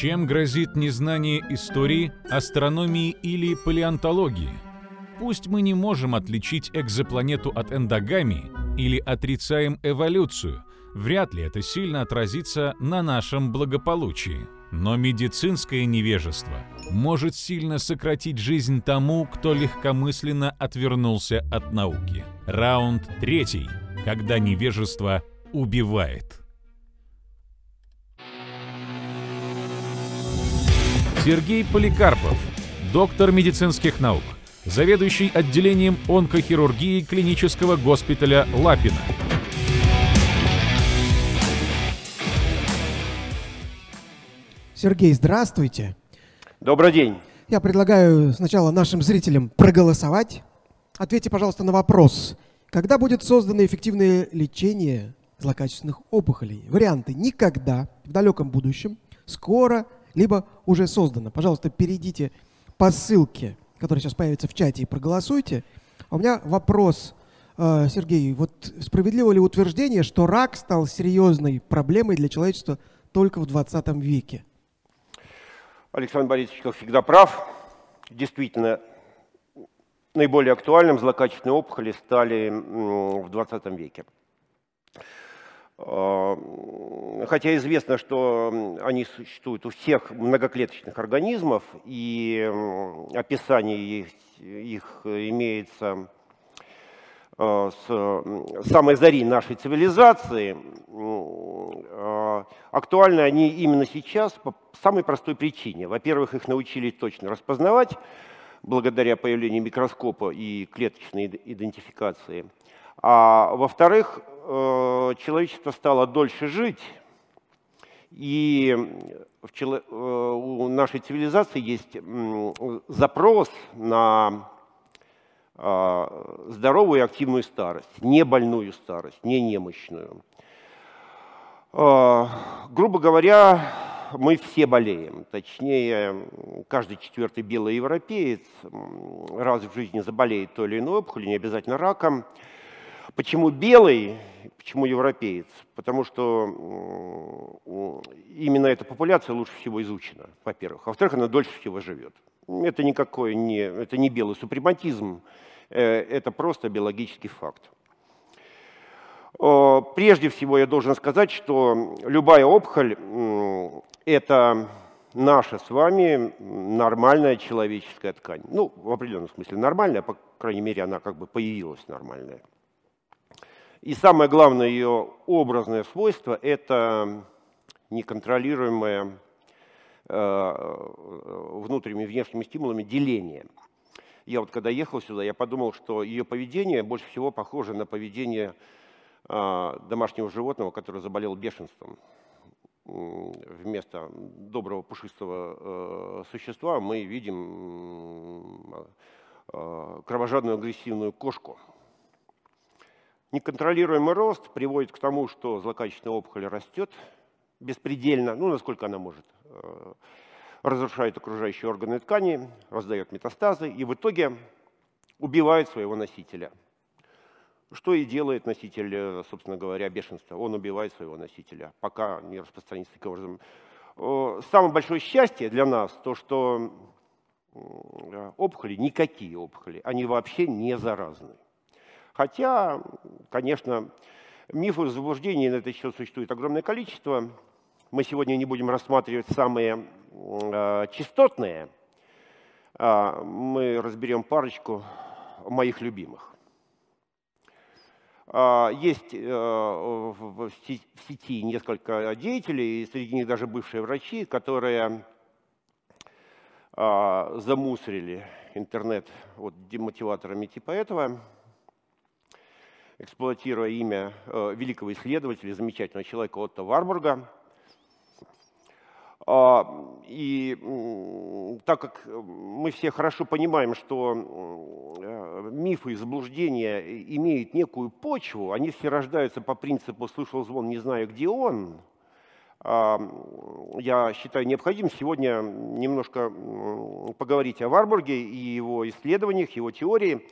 Чем грозит незнание истории, астрономии или палеонтологии? Пусть мы не можем отличить экзопланету от эндогамии или отрицаем эволюцию, вряд ли это сильно отразится на нашем благополучии. Но медицинское невежество может сильно сократить жизнь тому, кто легкомысленно отвернулся от науки. Раунд третий, когда невежество убивает. Сергей Поликарпов, доктор медицинских наук, заведующий отделением онкохирургии клинического госпиталя Лапина. Сергей, здравствуйте. Добрый день. Я предлагаю сначала нашим зрителям проголосовать. Ответьте, пожалуйста, на вопрос. Когда будет создано эффективное лечение злокачественных опухолей? Варианты «никогда», «в далеком будущем», «скоро», либо уже создано. Пожалуйста, перейдите по ссылке, которая сейчас появится в чате, и проголосуйте. А у меня вопрос, э, Сергей. Вот справедливо ли утверждение, что рак стал серьезной проблемой для человечества только в 20 веке? Александр Борисович, как всегда, прав. Действительно, наиболее актуальным злокачественные опухоли стали в 20 веке. А, хотя известно, что они существуют у всех многоклеточных организмов, и описание их, имеется а, с самой зари нашей цивилизации, а, актуальны они именно сейчас по самой простой причине. Во-первых, их научились точно распознавать благодаря появлению микроскопа и клеточной идентификации. А во-вторых, Э, человечество стало дольше жить, и э, у нашей цивилизации есть запрос на а, здоровую и активную старость, не больную старость, не немощную. А, грубо говоря, мы все болеем. Точнее, каждый четвертый белый европеец раз в жизни заболеет той или иной опухолью, не обязательно раком. Почему белый, почему европеец? Потому что именно эта популяция лучше всего изучена, во-первых. Во-вторых, она дольше всего живет. Это никакой не, это не белый супрематизм, э, это просто биологический факт. Прежде всего я должен сказать, что любая опухоль – это наша с вами нормальная человеческая ткань. Ну, в определенном смысле нормальная, по крайней мере, она как бы появилась нормальная. И самое главное ее образное свойство – это неконтролируемое э, внутренними и внешними стимулами деление. Я вот когда ехал сюда, я подумал, что ее поведение больше всего похоже на поведение э, домашнего животного, которое заболел бешенством. Вместо доброго пушистого э, существа мы видим кровожадную агрессивную кошку – Неконтролируемый рост приводит к тому, что злокачественная опухоль растет беспредельно, ну, насколько она может, э, разрушает окружающие органы ткани, раздает метастазы и в итоге убивает своего носителя. Что и делает носитель, э, собственно говоря, бешенства. Он убивает своего носителя, пока не распространится таким образом. Э, самое большое счастье для нас то, что опухоли, никакие опухоли, они вообще не заразны. Хотя, конечно, мифов и заблуждений на этот счет существует огромное количество. Мы сегодня не будем рассматривать самые э, частотные. Э, мы разберем парочку моих любимых. Э, есть э, в, в сети несколько деятелей, среди них даже бывшие врачи, которые э, замусорили интернет вот, демотиваторами типа этого эксплуатируя имя э, великого исследователя, замечательного человека Отто Варбурга. А, и так как мы все хорошо понимаем, что э, мифы и заблуждения имеют некую почву, они все рождаются по принципу «слышал звон, не знаю, где он», а, я считаю необходимым сегодня немножко поговорить о Варбурге и его исследованиях, его теории,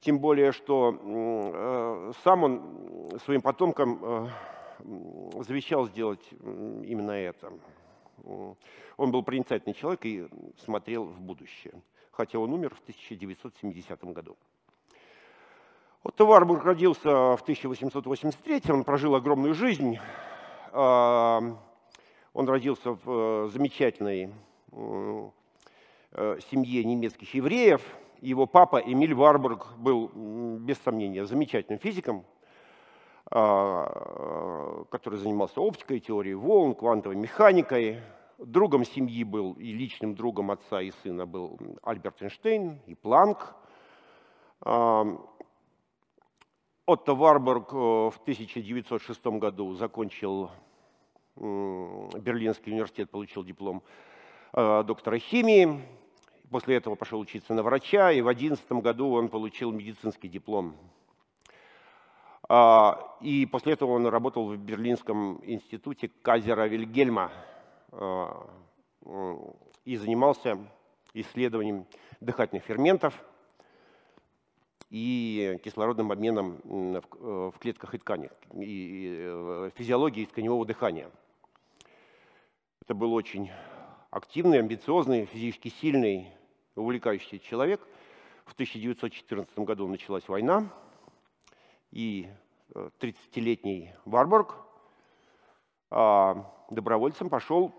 тем более, что э, сам он своим потомкам э, завещал сделать именно это. Он был проницательный человек и смотрел в будущее, хотя он умер в 1970 году. Отто Варбург родился в 1883, он прожил огромную жизнь. А, он родился в э, замечательной семье немецких евреев. Его папа Эмиль Варбург был, без сомнения, замечательным физиком, а, который занимался оптикой, теорией волн, квантовой механикой. Другом семьи был и личным другом отца и сына был Альберт Эйнштейн и Планк. А, Отто Варбург э, в 1906 году закончил Берлинский университет, получил диплом э, доктора химии. После этого пошел учиться на врача, и в 2011 году он получил медицинский диплом. А, и после этого он работал в Берлинском институте Казера Вильгельма э, и занимался исследованием дыхательных ферментов – и кислородным обменом э, в клетках и тканях, и э, физиологией тканевого дыхания. Это был очень активный, амбициозный, физически сильный, увлекающийся человек. В 1914 году началась война, и 30-летний э, Варбург а, добровольцем пошел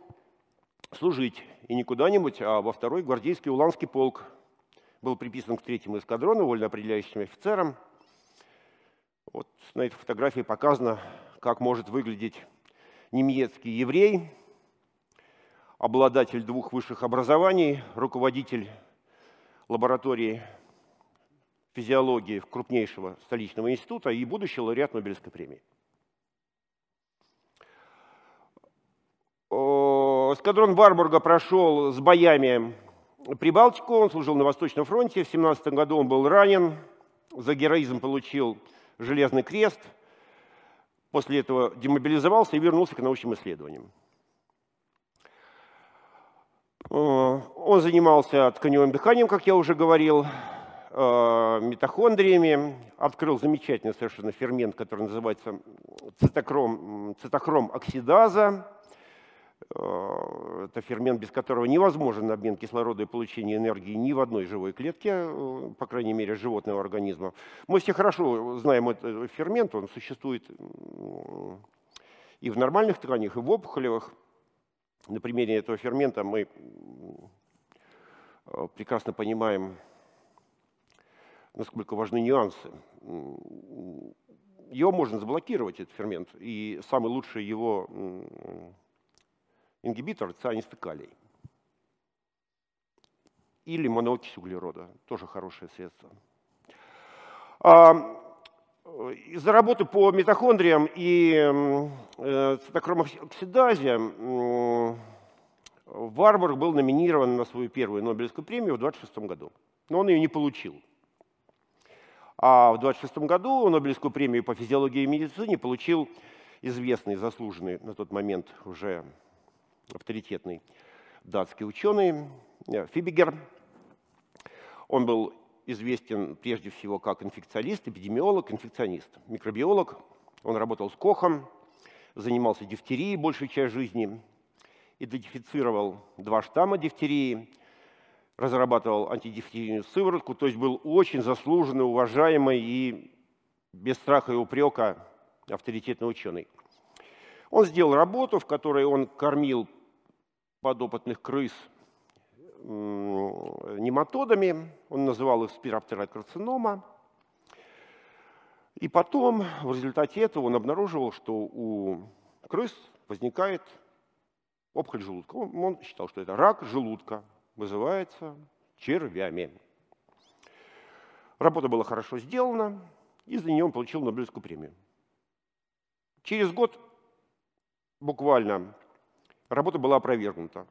служить, и не куда-нибудь, а во второй гвардейский уланский полк, был приписан к третьему эскадрону, вольно определяющим офицером. Вот на этой фотографии показано, как может выглядеть немецкий еврей, обладатель двух высших образований, руководитель лаборатории физиологии крупнейшего столичного института и будущий лауреат Нобелевской премии. Эскадрон Барбурга прошел с боями Прибалтику, он служил на Восточном фронте, в 17 году он был ранен, за героизм получил Железный крест, после этого демобилизовался и вернулся к научным исследованиям. Э, он занимался тканевым дыханием, как я уже говорил, э, митохондриями, открыл замечательный совершенно фермент, который называется цитохром, цитохром оксидаза. Э, это фермент, без которого невозможен обмен кислорода и получение энергии ни в одной живой клетке, по крайней мере, животного организма. Мы все хорошо знаем этот фермент, он существует и в нормальных тканях, и в опухолевых. На примере этого фермента мы э, прекрасно понимаем, насколько важны нюансы. Его можно заблокировать, этот фермент, и самый лучший его ингибитор цианистый калий. Или моноокись углерода, тоже хорошее средство. Из-за работы по митохондриям и э, цитокромоксидазе Варбург был номинирован на свою первую Нобелевскую премию в 26 году, но он ее не получил. А в 26 году Нобелевскую премию по физиологии и медицине получил известный, заслуженный на тот момент уже авторитетный датский ученый э, Фибигер. Он был известен прежде всего как инфекционист, эпидемиолог, инфекционист, микробиолог. Он работал с Кохом, занимался дифтерией большую часть жизни, идентифицировал два штамма дифтерии, разрабатывал антидифтерийную сыворотку, то есть был очень заслуженный, уважаемый и без страха и упрека авторитетный ученый. Он сделал работу, в которой он кормил подопытных крыс нематодами, он называл их спироптерокарцинома. И потом, в результате этого, он обнаруживал, что у крыс возникает опухоль желудка. Он, считал, что это рак желудка, вызывается червями. Работа была хорошо сделана, и за нее он получил Нобелевскую премию. Через год буквально Работа была опровергнута.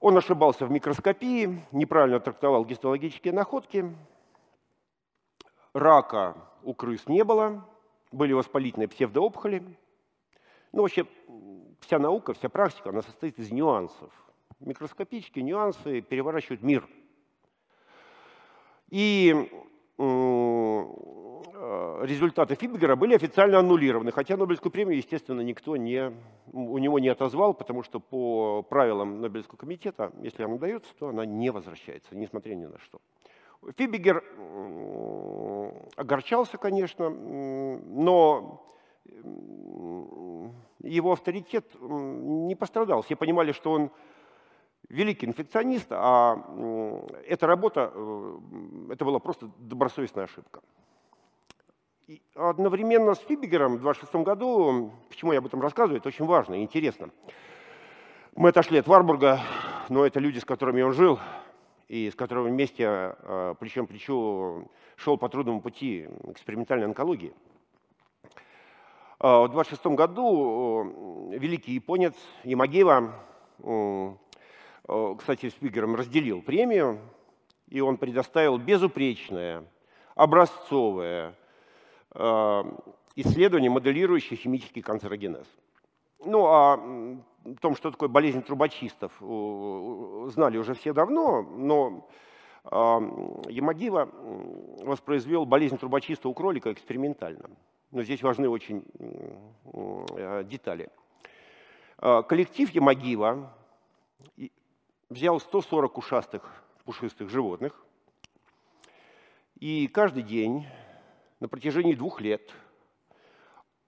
Он ошибался в микроскопии, неправильно трактовал гистологические находки. Рака у крыс не было, были воспалительные псевдоопухоли. Ну, вообще, вся наука, вся практика, она состоит из нюансов. Микроскопические нюансы переворачивают мир. И результаты Фибгера были официально аннулированы, хотя Нобелевскую премию, естественно, никто не, у него не отозвал, потому что по правилам Нобелевского комитета, если она дается, то она не возвращается, несмотря ни на что. Фибигер огорчался, конечно, но его авторитет не пострадал. Все понимали, что он великий инфекционист, а эта работа, э, это была просто добросовестная ошибка. Одновременно с Фибигером в 26 году, почему я об этом рассказываю, это очень важно и интересно. Мы отошли от Варбурга, но это люди, с которыми он жил, и с которыми вместе э, плечом к плечу шел по трудному пути экспериментальной онкологии. А, в 26 году великий японец Ямагева Э, кстати, с Пигером разделил премию, и он предоставил безупречное, образцовое э, исследование, моделирующее химический канцерогенез. Ну, а о том, что такое болезнь трубочистов, знали уже все давно, но э, Ямагива воспроизвел болезнь трубочиста у кролика экспериментально. Но здесь важны очень детали. Коллектив Ямагива взял 140 ушастых пушистых животных и каждый день на протяжении двух лет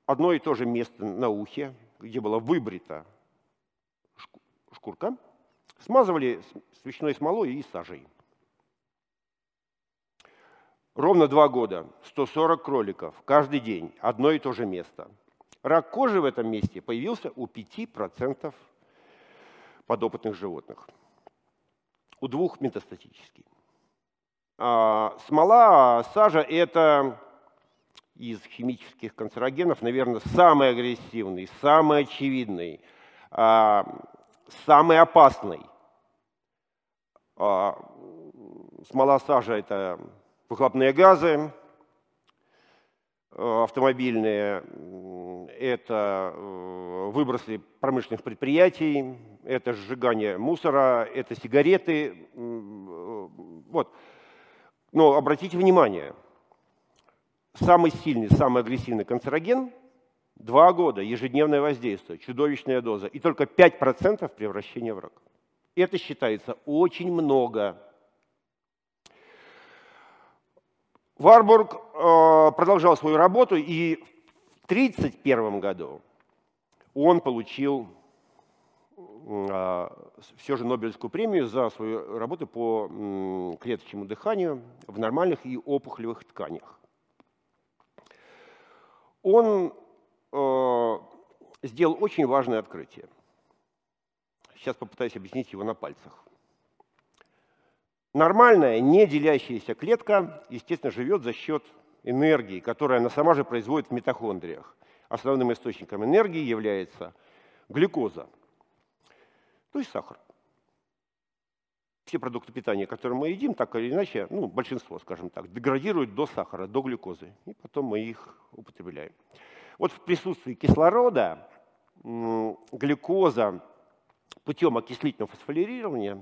одно и то же место на ухе, где была выбрита шкурка, смазывали свечной смолой и сажей. Ровно два года, 140 кроликов, каждый день, одно и то же место. Рак кожи в этом месте появился у 5% подопытных животных у двух метастатический. А, смола, сажа – это из химических канцерогенов, наверное, самый агрессивный, самый очевидный, а, самый опасный. А, смола, сажа – это выхлопные газы, автомобильные, это э, выбросы промышленных предприятий, это сжигание мусора, это сигареты. Э, вот. Но обратите внимание, самый сильный, самый агрессивный канцероген – два года, ежедневное воздействие, чудовищная доза, и только 5% превращения в рак. Это считается очень много. Варбург э, продолжал свою работу, и в 1931 году он получил а, все же Нобелевскую премию за свою работу по клеточному дыханию в нормальных и опухолевых тканях. Он э, сделал очень важное открытие. Сейчас попытаюсь объяснить его на пальцах. Нормальная, не делящаяся клетка, естественно, живет за счет энергии, которую она сама же производит в митохондриях. Основным источником энергии является глюкоза – то есть сахар. Все продукты питания, которые мы едим, так или иначе, ну, большинство, скажем так, деградируют до сахара, до глюкозы, и потом мы их употребляем. Вот в присутствии кислорода глюкоза путем окислительного фосфорилирования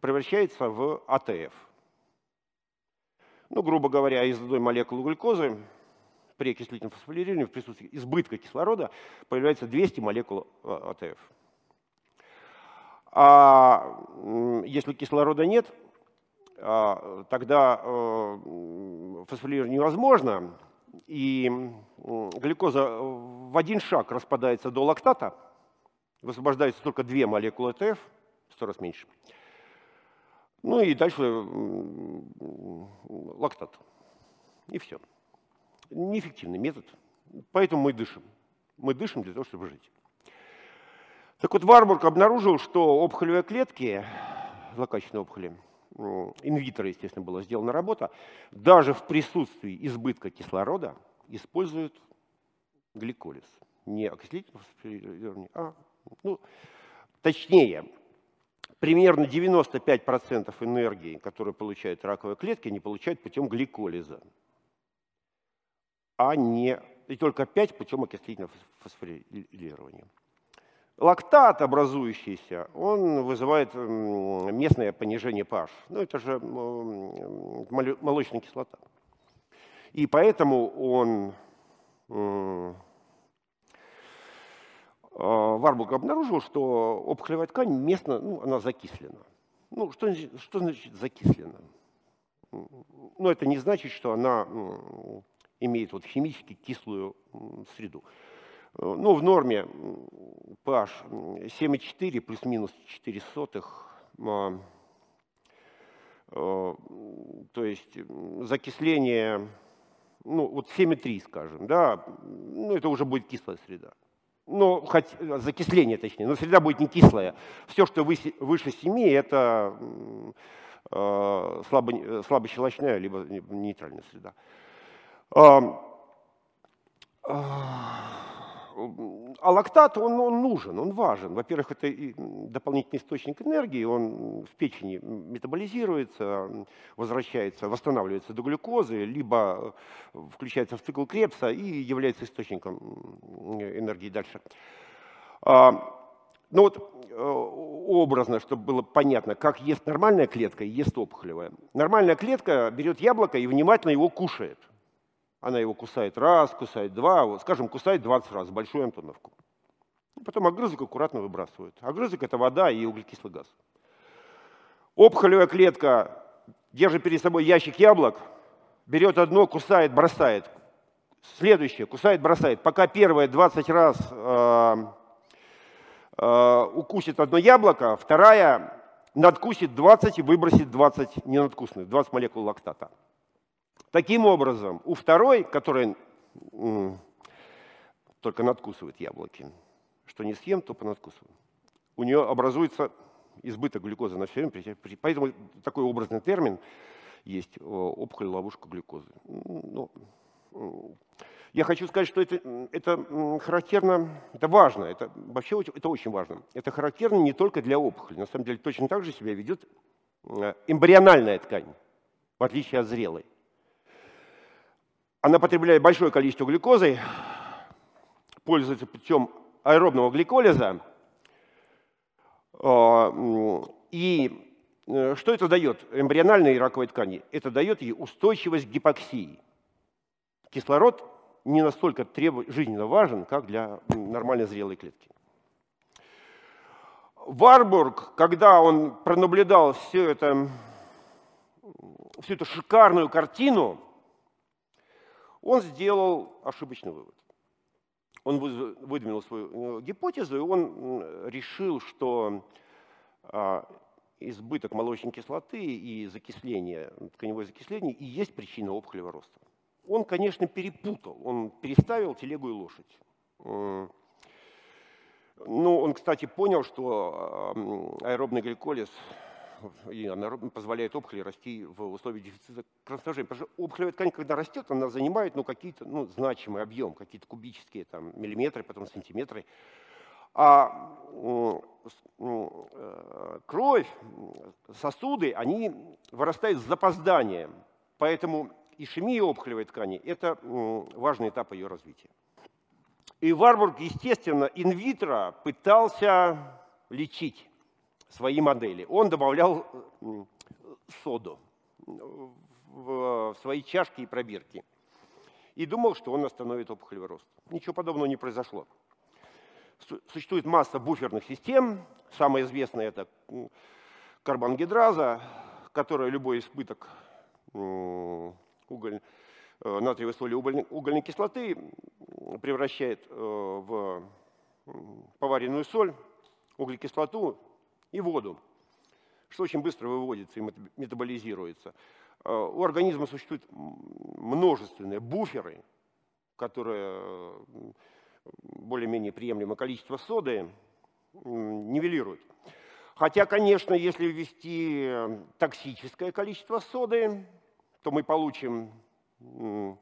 превращается в АТФ. Ну, грубо говоря, из одной молекулы глюкозы при окислительном фосфорилировании в присутствии избытка кислорода появляется 200 молекул а, АТФ. А если кислорода нет, а, тогда э, фосфорилирование невозможно, и глюкоза в один шаг распадается до лактата, высвобождается только две молекулы ТФ, в сто раз меньше. Ну и дальше лактат. И все. Неэффективный метод. Поэтому мы дышим. Мы дышим для того, чтобы жить. Так вот, Варбург обнаружил, что опухолевые клетки, злокачественные опухоли, инвитро, естественно, была сделана работа, даже в присутствии избытка кислорода используют гликолиз. Не окислительное а, ну, точнее, примерно 95% энергии, которую получают раковые клетки, они получают путем гликолиза, а не и только 5 путем окислительного фосфорилирования. Лактат, образующийся, он вызывает местное понижение pH. Ну, это же молочная кислота. И поэтому он Варбург обнаружил, что опухолевая ткань местно, ну, она закислена. Ну, что, что значит закислена? Ну, это не значит, что она имеет вот химически кислую среду. Ну, в норме pH 7,4 плюс-минус 4 сотых, а, а, то есть закисление, ну, вот 7,3, скажем, да, ну, это уже будет кислая среда. Ну, хоть, закисление точнее, но среда будет не кислая. Все, что выше, выше 7, это э, слабо, слабощелочная, либо нейтральная среда. А лактат, он, он нужен, он важен. Во-первых, это дополнительный источник энергии, он в печени метаболизируется, возвращается, восстанавливается до глюкозы, либо включается в цикл Крепса и является источником энергии дальше. Ну вот э, образно, чтобы было понятно, как ест нормальная клетка и ест опухолевая. Нормальная клетка берет яблоко и внимательно его кушает. Она его кусает раз, кусает два, вот, скажем, кусает 20 раз, большую антоновку. Потом огрызок аккуратно выбрасывают. Огрызок – это вода и углекислый газ. Опухолевая клетка держит перед собой ящик яблок, берет одно, кусает, бросает. Следующее, кусает, бросает. Пока первое 20 раз э, э, укусит одно яблоко, вторая надкусит 20 и выбросит 20 ненадкусных, 20 молекул лактата. Таким образом, у второй, которая только надкусывает яблоки, что не съем, то понадкусываю, у нее образуется избыток глюкозы на все время, поэтому такой образный термин есть опухоль ловушка глюкозы. Ну, я хочу сказать, что это, это характерно, это важно, это вообще это очень важно. Это характерно не только для опухоли, на самом деле точно так же себя ведет э, эмбриональная ткань, в отличие от зрелой она потребляет большое количество глюкозы, пользуется путем аэробного гликолиза. А, и э, что это дает эмбриональной раковой ткани? Это дает ей устойчивость к гипоксии. Кислород не настолько жизненно важен, как для нормально зрелой клетки. Варбург, когда он пронаблюдал всю, это, всю эту шикарную картину, он сделал ошибочный вывод. Он выдвинул свою гипотезу, и он решил, что а, избыток молочной кислоты и закисление, тканевое закисление и есть причина опухолевого роста. Он, конечно, перепутал, он переставил телегу и лошадь. Ну, он, кстати, понял, что аэробный гликолиз и она позволяет опухоли расти в условиях дефицита красножения. Потому что опухолевая ткань, когда растет, она занимает ну, какие-то ну, значимый объем, какие-то кубические там, миллиметры, потом сантиметры. А э, кровь, сосуды, они вырастают с запозданием. Поэтому ишемия опухолевой ткани – это важный этап ее развития. И Варбург, естественно, инвитро пытался лечить свои модели. Он добавлял соду в свои чашки и пробирки. И думал, что он остановит опухолевый рост. Ничего подобного не произошло. Существует масса буферных систем. Самая известная это карбангидраза, которая любой избыток уголь, э, натриевой соли угольной, угольной кислоты превращает э, в поваренную соль, углекислоту и воду, что очень быстро выводится и метаболизируется. Э, у организма существуют множественные буферы, которые более-менее приемлемое количество соды нивелируют. Хотя, конечно, если ввести токсическое количество соды, то мы получим, ну,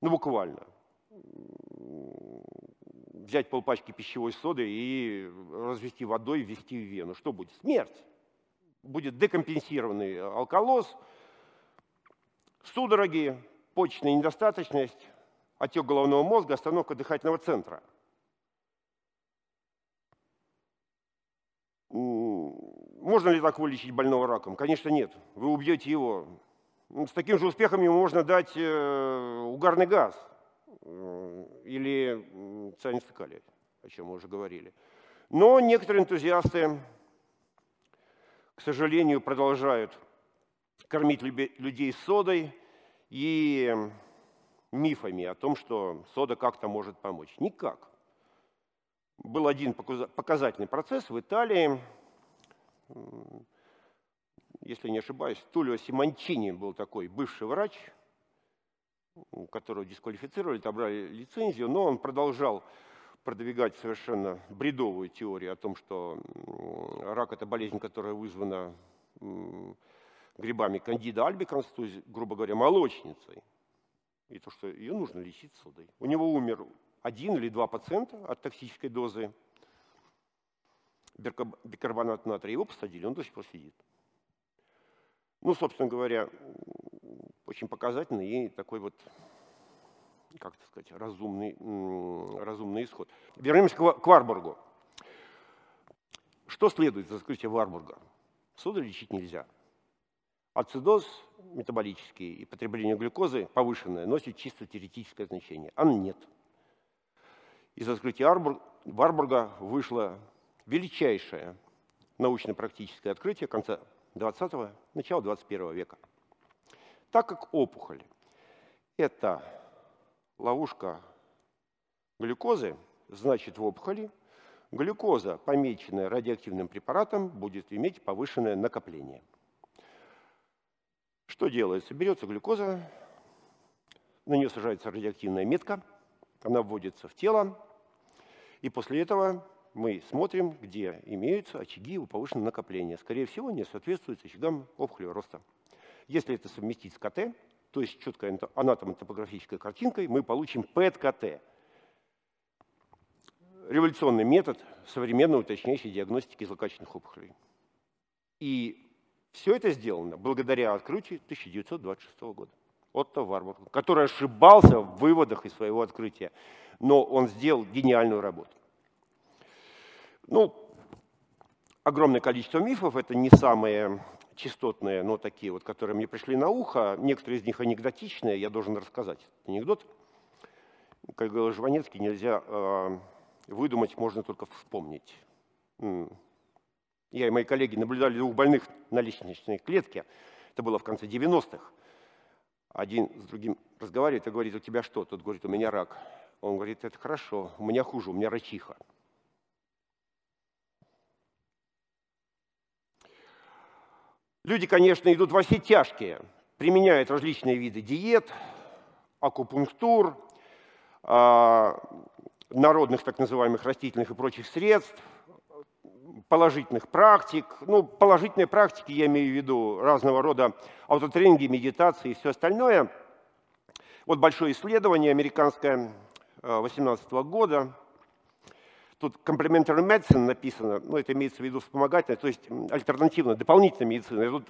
буквально, взять полпачки пищевой соды и развести водой, ввести в вену. Что будет? Смерть. Будет декомпенсированный алкалоз, судороги, почечная недостаточность, отек головного мозга, остановка дыхательного центра. Можно ли так вылечить больного раком? Конечно, нет. Вы убьете его С таким же успехом ему можно дать угарный газ или цианистый калий, о чем мы уже говорили. Но некоторые энтузиасты, к сожалению, продолжают кормить людей содой и мифами о том, что сода как-то может помочь. Никак. Был один показательный процесс в Италии, если не ошибаюсь, Тулио Симончини был такой бывший врач, которого дисквалифицировали, отобрали лицензию, но он продолжал продвигать совершенно бредовую теорию о том, что рак – это болезнь, которая вызвана грибами кандида альбиканс, то есть, грубо говоря, молочницей. И то, что ее нужно лечить содой. У него умер один или два пациента от токсической дозы бикарбоната натрия. Его посадили, он до сих пор сидит. Ну, собственно говоря, очень показательный и такой вот, как это сказать, разумный, разумный исход. Вернемся к Варбургу. Что следует из открытия Варбурга? Соду лечить нельзя. Ацидоз метаболический и потребление глюкозы повышенное носит чисто теоретическое значение, а нет. Из открытия Варбурга вышло величайшее научно-практическое открытие конца 20-го, начала 21 века. Так как опухоль – это ловушка глюкозы, значит в опухоли глюкоза, помеченная радиоактивным препаратом, будет иметь повышенное накопление – что делается? Берется глюкоза, на нее сажается радиоактивная метка, она вводится в тело, и после этого мы смотрим, где имеются очаги его повышенного накопления. Скорее всего, не соответствуют очагам опухолевого роста. Если это совместить с КТ, то есть четкой анатомо-топографической картинкой, мы получим ПЭТ-КТ. Революционный метод современной уточняющей диагностики злокачественных опухолей. И все это сделано благодаря открытию 1926 года. Отто Варбург, который ошибался в выводах из своего открытия, но он сделал гениальную работу. Ну, огромное количество мифов, это не самые частотные, но такие вот, которые мне пришли на ухо. Некоторые из них анекдотичные, я должен рассказать анекдот. Как говорил Жванецкий, нельзя э, выдумать, можно только вспомнить. Я и мои коллеги наблюдали двух больных на лестничной клетке. Это было в конце 90-х. Один с другим разговаривает и говорит, у тебя что? Тот говорит, у меня рак. Он говорит, это хорошо, у меня хуже, у меня рачиха. Люди, конечно, идут во все тяжкие, применяют различные виды диет, акупунктур, а, народных так называемых растительных и прочих средств – положительных практик. Ну, положительные практики, я имею в виду разного рода аутотренинги, медитации и все остальное. Вот большое исследование американское 2018 э, года. Тут complementary medicine написано, ну, это имеется в виду вспомогательная, то есть альтернативная, дополнительная медицина.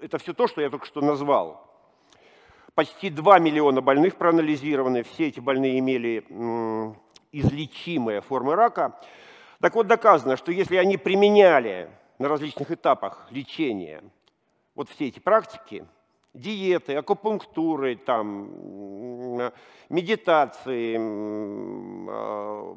Это все то, что я только что назвал. Почти 2 миллиона больных проанализированы, все эти больные имели излечимые формы рака. Так вот, доказано, что если они применяли на различных этапах лечения вот все эти практики, диеты, акупунктуры, там, медитации, а,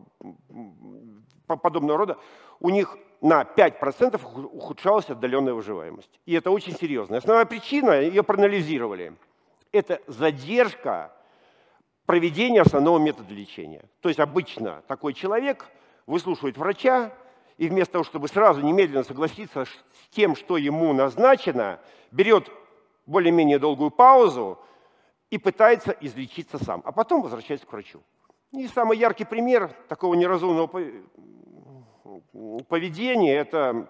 подобного рода, у них на 5% ухудшалась отдаленная выживаемость. И это очень серьезно. Основная причина, ее проанализировали, это задержка проведения основного метода лечения. То есть обычно такой человек – выслушивает врача, и вместо того, чтобы сразу немедленно согласиться с тем, что ему назначено, берет более-менее долгую паузу и пытается излечиться сам, а потом возвращается к врачу. И самый яркий пример такого неразумного поведения – это,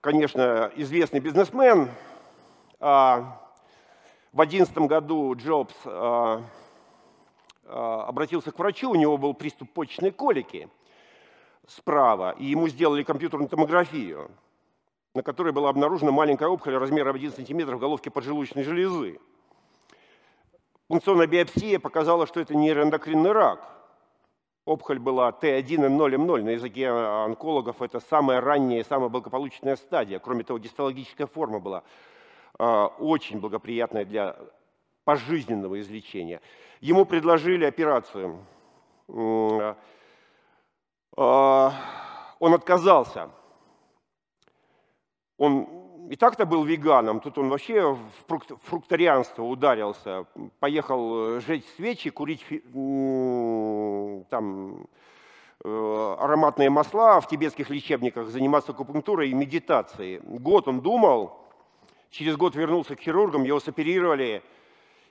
конечно, известный бизнесмен. А, в 2011 году Джобс а, а, обратился к врачу, у него был приступ почечной колики справа, и ему сделали компьютерную томографию, на которой была обнаружена маленькая опухоль размером 1 см в головке поджелудочной железы. Пункционная биопсия показала, что это нейроэндокринный рак. Опухоль была T1N0M0. На языке онкологов это самая ранняя и самая благополучная стадия. Кроме того, гистологическая форма была очень благоприятное для пожизненного излечения. Ему предложили операцию. Он отказался. Он и так-то был веганом, тут он вообще в фруктарианство ударился, поехал э, жечь свечи, курить там э, ароматные масла в тибетских лечебниках, заниматься акупунктурой и медитацией. Год он думал, через год вернулся к хирургам, его соперировали,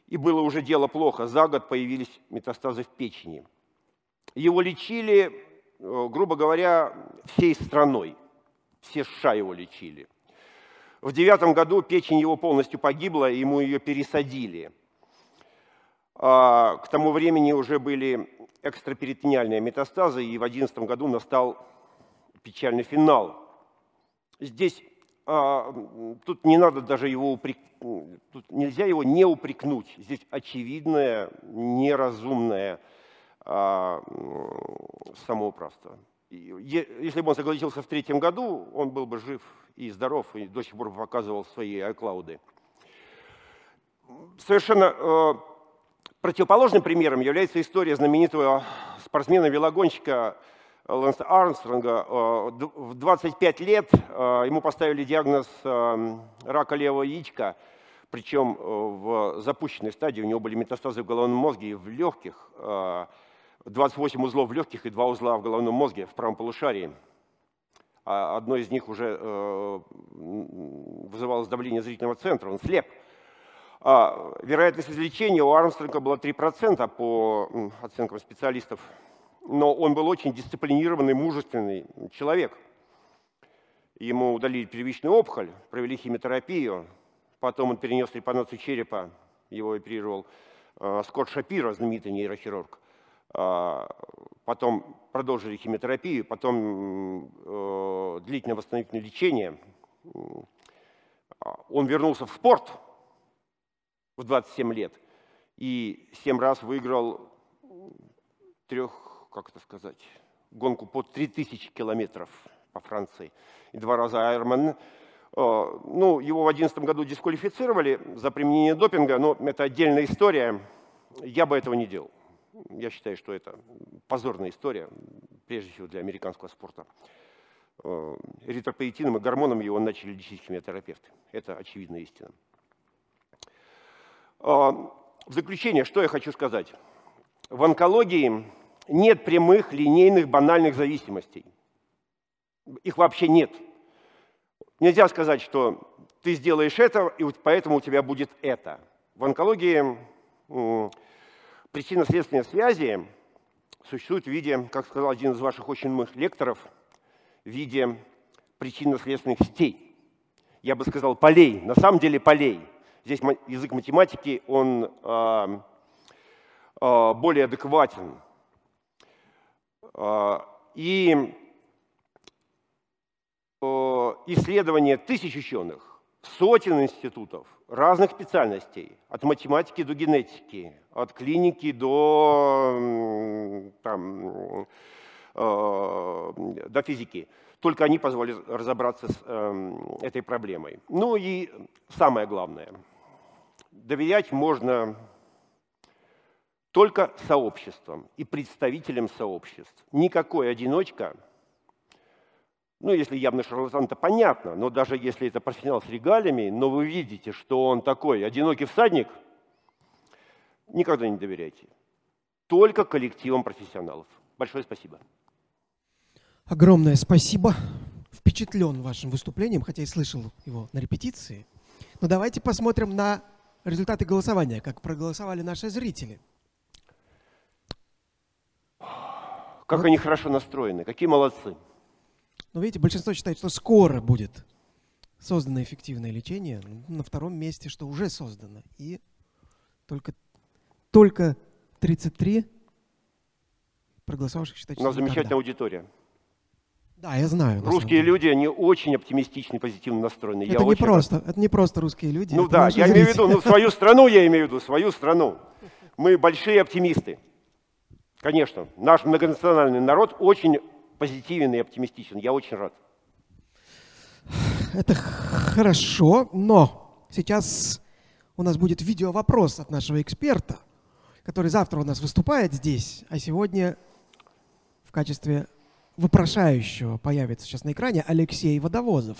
и было уже дело плохо. За год появились метастазы в печени. Его лечили, э, грубо говоря, всей страной. Все США его лечили. В девятом году печень его полностью погибла, ему ее пересадили. А, к тому времени уже были экстраперитониальные метастазы, и в одиннадцатом году настал печальный финал. Здесь а, тут не надо даже его упрек... тут нельзя его не упрекнуть. Здесь очевидное, неразумное а, самоуправство. Если бы он согласился в третьем году, он был бы жив и здоров, и до сих пор показывал свои iCloud. Совершенно э, противоположным примером является история знаменитого спортсмена-велогонщика Лэнса Армстронга. Э, в 25 лет э, ему поставили диагноз э, рака левого яичка, причем в запущенной стадии у него были метастазы в головном мозге и в легких, 28 узлов в легких и 2 узла в головном мозге в правом полушарии. А одно из них уже вызывало давление зрительного центра, он слеп. А вероятность излечения у Армстронга была 3% по оценкам специалистов но он был очень дисциплинированный, мужественный человек. Ему удалили первичную опухоль, провели химиотерапию, потом он перенес трепанацию черепа, его оперировал э, Скотт Шапиро, знаменитый нейрохирург. Э, потом продолжили химиотерапию, потом э, длительное восстановительное лечение. Он вернулся в спорт в 27 лет и 7 раз выиграл трех как это сказать, гонку по 3000 километров по Франции и два раза Айрман. Э, ну, его в 2011 году дисквалифицировали за применение допинга, но это отдельная история. Я бы этого не делал. Я считаю, что это позорная история, прежде всего для американского спорта. Эритропоэтином и гормоном его начали лечить химиотерапевты. Это очевидная истина. Э, в заключение, что я хочу сказать. В онкологии нет прямых, линейных, банальных зависимостей. Их вообще нет. Нельзя сказать, что ты сделаешь это, и поэтому у тебя будет это. В онкологии причинно-следственные связи существуют в виде, как сказал один из ваших очень умных лекторов, в виде причинно-следственных сетей. Я бы сказал полей, на самом деле полей. Здесь язык математики, он э, э, более адекватен. А, и исследования тысяч ученых, сотен институтов, разных специальностей, от математики до генетики, от клиники до, там, а, до физики. Только они позволят разобраться с эм, этой проблемой. Ну и самое главное, доверять можно только сообществом и представителям сообществ. Никакой одиночка, ну, если явно шарлатан, то понятно, но даже если это профессионал с регалиями, но вы видите, что он такой одинокий всадник, никогда не доверяйте. Только коллективам профессионалов. Большое спасибо. Огромное спасибо. Впечатлен вашим выступлением, хотя и слышал его на репетиции. Но давайте посмотрим на результаты голосования, как проголосовали наши зрители. Как они хорошо настроены, какие молодцы. Ну, видите, большинство считает, что скоро будет создано эффективное лечение. На втором месте, что уже создано. И только, только 33 проголосовавших считают, что У нас замечательная аудитория. Да, я знаю. Русские люди, они очень оптимистичны, позитивно настроены. Это, я не просто, это не просто русские люди. Ну да, я имею в виду, ну, свою страну я имею в виду, свою страну. Мы большие оптимисты. Конечно, наш многонациональный народ очень позитивен и оптимистичен. Я очень рад. Это хорошо, но сейчас у нас будет видео-вопрос от нашего эксперта, который завтра у нас выступает здесь, а сегодня в качестве вопрошающего появится сейчас на экране Алексей Водовозов.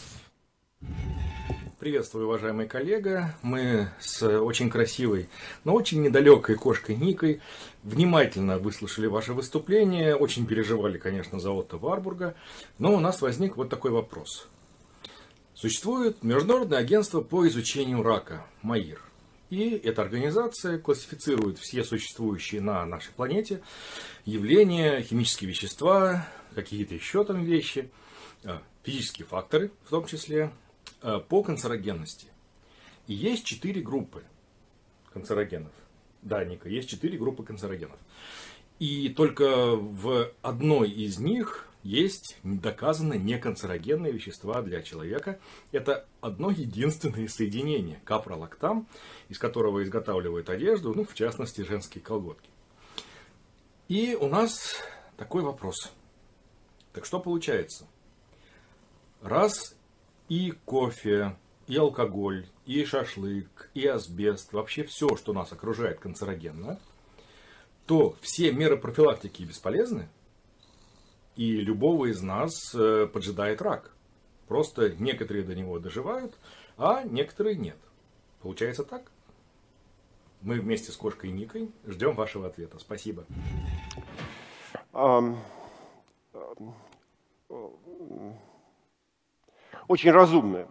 Приветствую, уважаемый коллега. Мы с очень красивой, но очень недалекой кошкой Никой внимательно выслушали ваше выступление, очень переживали, конечно, за Отто Варбурга, но у нас возник вот такой вопрос. Существует Международное агентство по изучению рака, МАИР. И эта организация классифицирует все существующие на нашей планете явления, химические вещества, какие-то еще там вещи, э, физические факторы в том числе, по канцерогенности. И есть четыре группы канцерогенов. Да, Ника, есть четыре группы канцерогенов. И только в одной из них есть доказано неканцерогенные вещества для человека. Это одно единственное соединение капролактам, из которого изготавливают одежду, ну, в частности, женские колготки. И у нас такой вопрос. Так что получается? Раз и кофе, и алкоголь, и шашлык, и асбест, вообще все, что нас окружает канцерогенно, то все меры профилактики бесполезны, и любого из нас э, поджидает рак. Просто некоторые до него доживают, а некоторые нет. Получается так? Мы вместе с кошкой Никой ждем вашего ответа. Спасибо. Um, um, очень разумная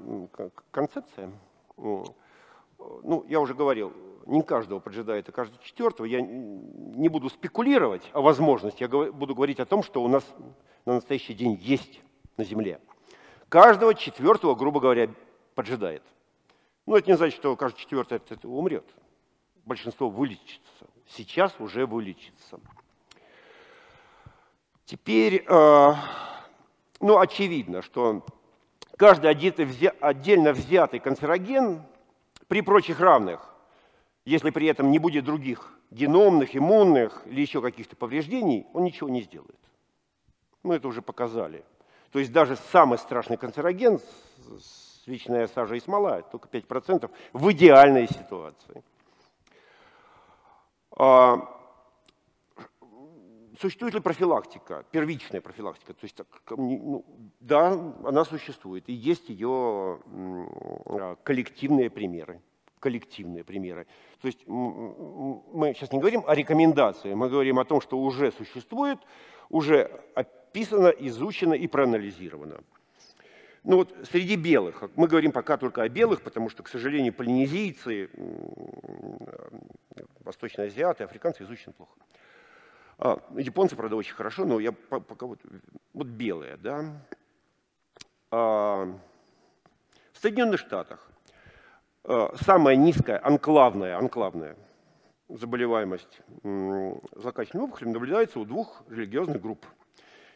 концепция. Ну, я уже говорил, не каждого поджидает, а каждого четвертого. Я не буду спекулировать о возможности, я буду говорить о том, что у нас на настоящий день есть на Земле. Каждого четвертого, грубо говоря, поджидает. Но это не значит, что каждый четвертый от этого умрет. Большинство вылечится. Сейчас уже вылечится. Теперь, э, ну, очевидно, что каждый отдельно взятый канцероген при прочих равных, если при этом не будет других геномных, иммунных или еще каких-то повреждений, он ничего не сделает. Мы это уже показали. То есть даже самый страшный канцероген, свечная сажа и смола, только 5% в идеальной ситуации. Существует ли профилактика, первичная профилактика? То есть, ну, да, она существует, и есть ее а, коллективные примеры. Коллективные примеры. То есть мы сейчас не говорим о рекомендации, мы говорим о том, что уже существует, уже описано, изучено и проанализировано. Ну вот среди белых, мы говорим пока только о белых, потому что, к сожалению, полинезийцы, восточные азиаты, африканцы изучены плохо. А, японцы, правда, очень хорошо, но я пока вот, вот белые, да. А, в Соединенных Штатах а, самая низкая анклавная, анклавная заболеваемость злокачественными опухолями наблюдается у двух религиозных групп.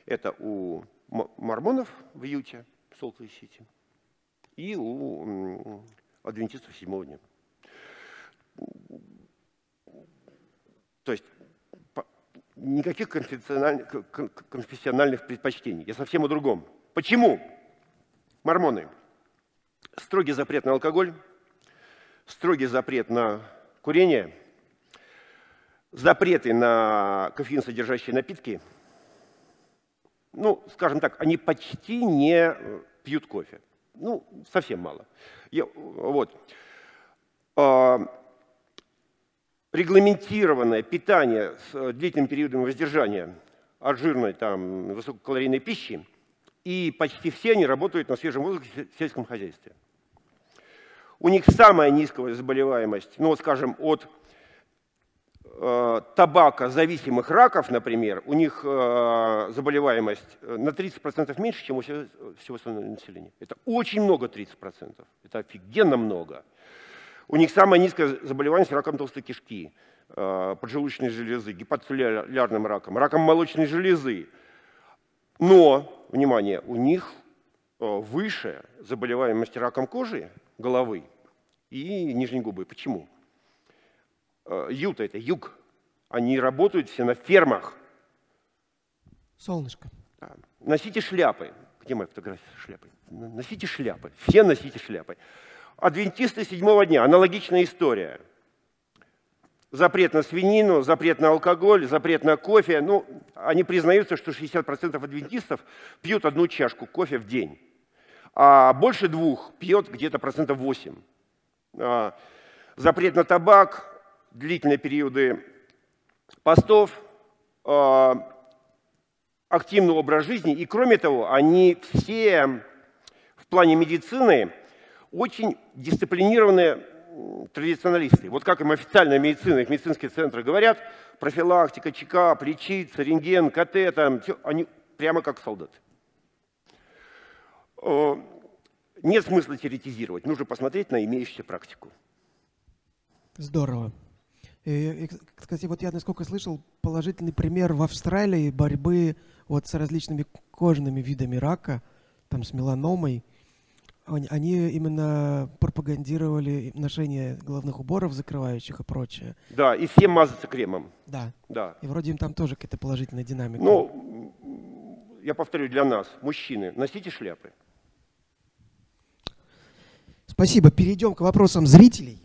Это у мормонов в Юте, в Солт-Сити, и у адвентистов седьмого дня. То есть никаких конфессиональных предпочтений. Я совсем о другом. Почему? Мормоны. Строгий запрет на алкоголь, строгий запрет на курение, запреты на кофеин содержащие напитки. Ну, скажем так, они почти не пьют кофе. Ну, совсем мало. Я, вот. Регламентированное питание с э, длительным периодом воздержания от жирной, там, высококалорийной пищи, и почти все они работают на свежем воздухе в сельском хозяйстве. У них самая низкая заболеваемость, ну, скажем, от э, табака зависимых раков, например, у них э, заболеваемость э, на 30% меньше, чем у всего, всего остального населения. Это очень много 30%. Это офигенно много. У них самая низкая заболеваемость раком толстой кишки, э, поджелудочной железы, гепатоцеллярным раком, раком молочной железы. Но, внимание, у них э, выше заболеваемость раком кожи, головы и нижней губы. Почему? Э, Юта – это юг. Они работают все на фермах. Солнышко. Да. Носите шляпы. Где моя фотография с шляпой? Носите шляпы. Все носите шляпы. Адвентисты седьмого дня, аналогичная история. Запрет на свинину, запрет на алкоголь, запрет на кофе. Ну, они признаются, что 60% адвентистов пьют одну чашку кофе в день, а больше двух пьет где-то процентов 8. А, запрет на табак, длительные периоды постов, а, активный образ жизни. И кроме того, они все в плане медицины очень дисциплинированные традиционалисты. Вот как им официальная медицина, их медицинские центры говорят, профилактика, чекап, лечиться, рентген, КТ, там, все, они прямо как солдаты. Нет смысла теоретизировать, нужно посмотреть на имеющуюся практику. Здорово. И, кстати, вот я, насколько слышал, положительный пример в Австралии борьбы вот с различными кожными видами рака, там с меланомой. Они именно пропагандировали ношение головных уборов, закрывающих и прочее. Да, и всем мазаться кремом. Да. Да. И вроде им там тоже какая-то положительная динамика. Ну, я повторю, для нас, мужчины, носите шляпы. Спасибо. Перейдем к вопросам зрителей.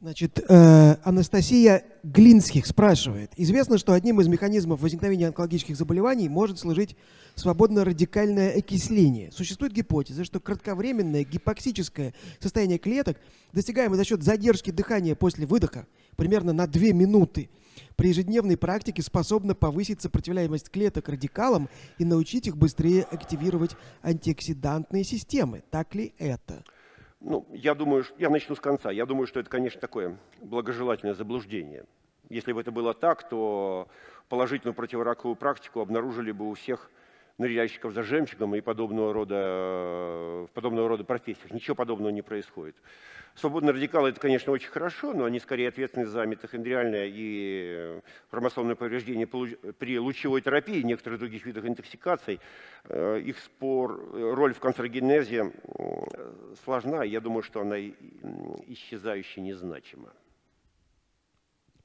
Значит, э, Анастасия Глинских спрашивает. Известно, что одним из механизмов возникновения онкологических заболеваний может служить свободно-радикальное окисление. Существует гипотеза, что кратковременное гипоксическое состояние клеток, достигаемое за счет задержки дыхания после выдоха, примерно на 2 минуты, при ежедневной практике способно повысить сопротивляемость клеток радикалам и научить их быстрее активировать антиоксидантные системы. Так ли это? Ну, я думаю, я начну с конца. Я думаю, что это, конечно, такое благожелательное заблуждение. Если бы это было так, то положительную противораковую практику обнаружили бы у всех ныряльщиков за жемчугом и подобного рода, подобного рода профессиях. Ничего подобного не происходит. Свободные радикалы – это, конечно, очень хорошо, но они скорее ответственны за митохондриальное и хромосомное повреждение при лучевой терапии некоторых других видах интоксикаций. Э, их спор, роль в канцерогенезе сложна, я думаю, что она исчезающе незначима.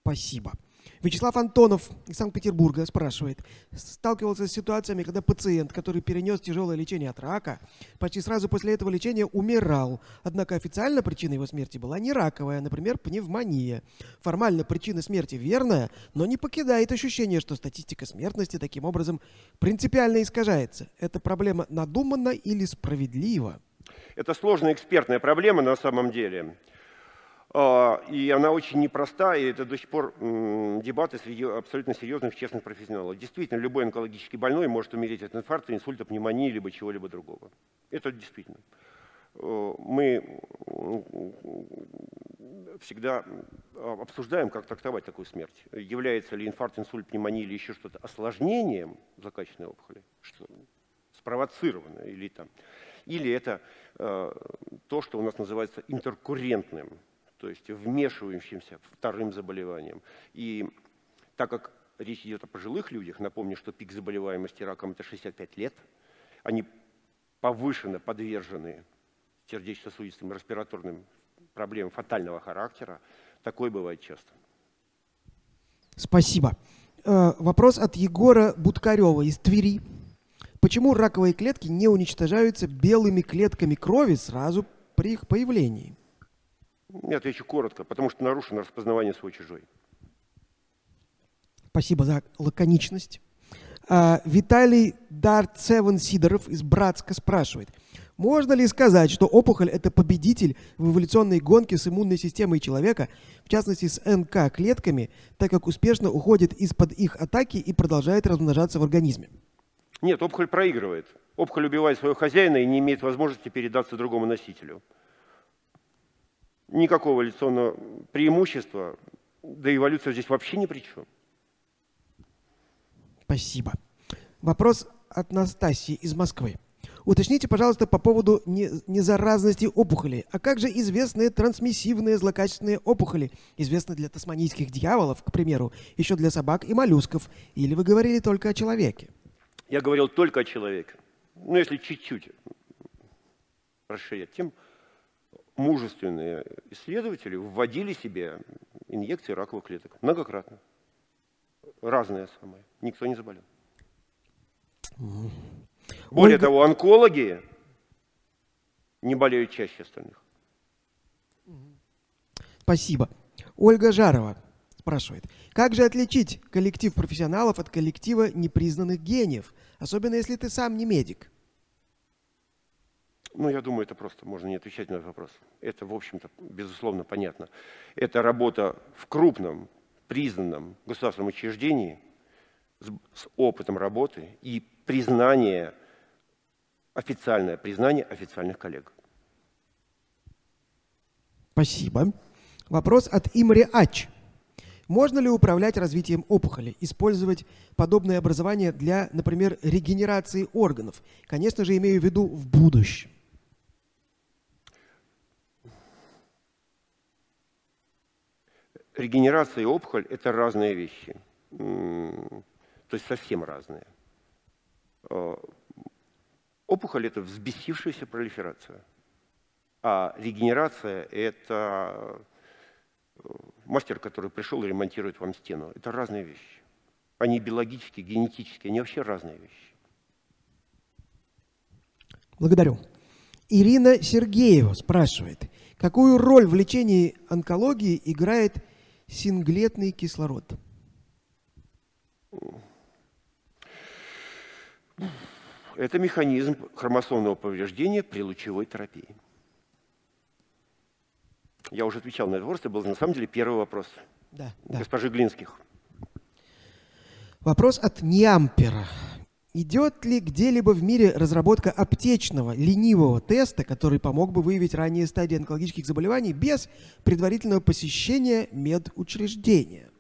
Спасибо. Вячеслав Антонов из Санкт-Петербурга спрашивает. Сталкивался с ситуациями, когда пациент, который перенес тяжелое лечение от рака, почти сразу после этого лечения умирал. Однако официально причина его смерти была не раковая, например, пневмония. Формально причина смерти верная, но не покидает ощущение, что статистика смертности таким образом принципиально искажается. Эта проблема надуманна или справедлива? Это сложная экспертная проблема на самом деле. А, и она очень непроста, и это до сих пор дебаты среди абсолютно серьезных, честных профессионалов. Действительно, любой онкологический больной может умереть от инфаркта, инсульта, пневмонии, либо чего-либо другого. Это действительно. Мы всегда обсуждаем, как трактовать такую смерть. Является ли инфаркт, инсульт, пневмония или еще что-то осложнением злокачественной опухоли, что спровоцированное, или, там, или это э, то, что у нас называется интеркуррентным то есть вмешивающимся вторым заболеванием. И так как речь идет о пожилых людях, напомню, что пик заболеваемости раком это 65 лет, они повышенно подвержены сердечно-сосудистым респираторным проблемам фатального характера. Такое бывает часто. Спасибо. Э, вопрос от Егора Будкарева из Твери. Почему раковые клетки не уничтожаются белыми клетками крови сразу при их появлении? Я отвечу коротко, потому что нарушено распознавание свой-чужой. Спасибо за лаконичность. А, Виталий Дарт Севен Сидоров из Братска спрашивает. Можно ли сказать, что опухоль – это победитель в эволюционной гонке с иммунной системой человека, в частности с НК-клетками, так как успешно уходит из-под их атаки и продолжает размножаться в организме? Нет, опухоль проигрывает. Опухоль убивает своего хозяина и не имеет возможности передаться другому носителю никакого эволюционного преимущества, да эволюция здесь вообще ни при чем. Спасибо. Вопрос от Настасии из Москвы. Уточните, пожалуйста, по поводу незаразности опухолей. А как же известные трансмиссивные злокачественные опухоли, известные для тасманийских дьяволов, к примеру, еще для собак и моллюсков? Или вы говорили только о человеке? Я говорил только о человеке. Ну, если чуть-чуть расширять тему мужественные исследователи вводили себе инъекции раковых клеток многократно. Разные самые. Никто не заболел. Более Ольга... того, онкологи не болеют чаще остальных. Спасибо. Ольга Жарова спрашивает, как же отличить коллектив профессионалов от коллектива непризнанных гениев, особенно если ты сам не медик? Ну, я думаю, это просто можно не отвечать на этот вопрос. Это, в общем-то, безусловно, понятно. Это работа в крупном, признанном государственном учреждении с, с опытом работы и признание, официальное признание официальных коллег. Спасибо. Вопрос от Имри Ач. Можно ли управлять развитием опухоли, использовать подобное образование для, например, регенерации органов? Конечно же, имею в виду в будущем. Регенерация и опухоль – это разные вещи. То есть совсем разные. А, опухоль – это взбесившаяся пролиферация. А регенерация – это э, мастер, который пришел и ремонтирует вам стену. Это разные вещи. Они биологические, генетические, они вообще разные вещи. Благодарю. Ирина Сергеева спрашивает, какую роль в лечении онкологии играет синглетный кислород? Это механизм хромосомного повреждения при лучевой терапии. Я уже отвечал на этот вопрос, это был на самом деле первый вопрос да, да. госпожи Глинских. Вопрос от Ниампера. Идет ли где-либо в мире разработка аптечного ленивого теста, который помог бы выявить ранние стадии онкологических заболеваний без предварительного посещения медучреждения?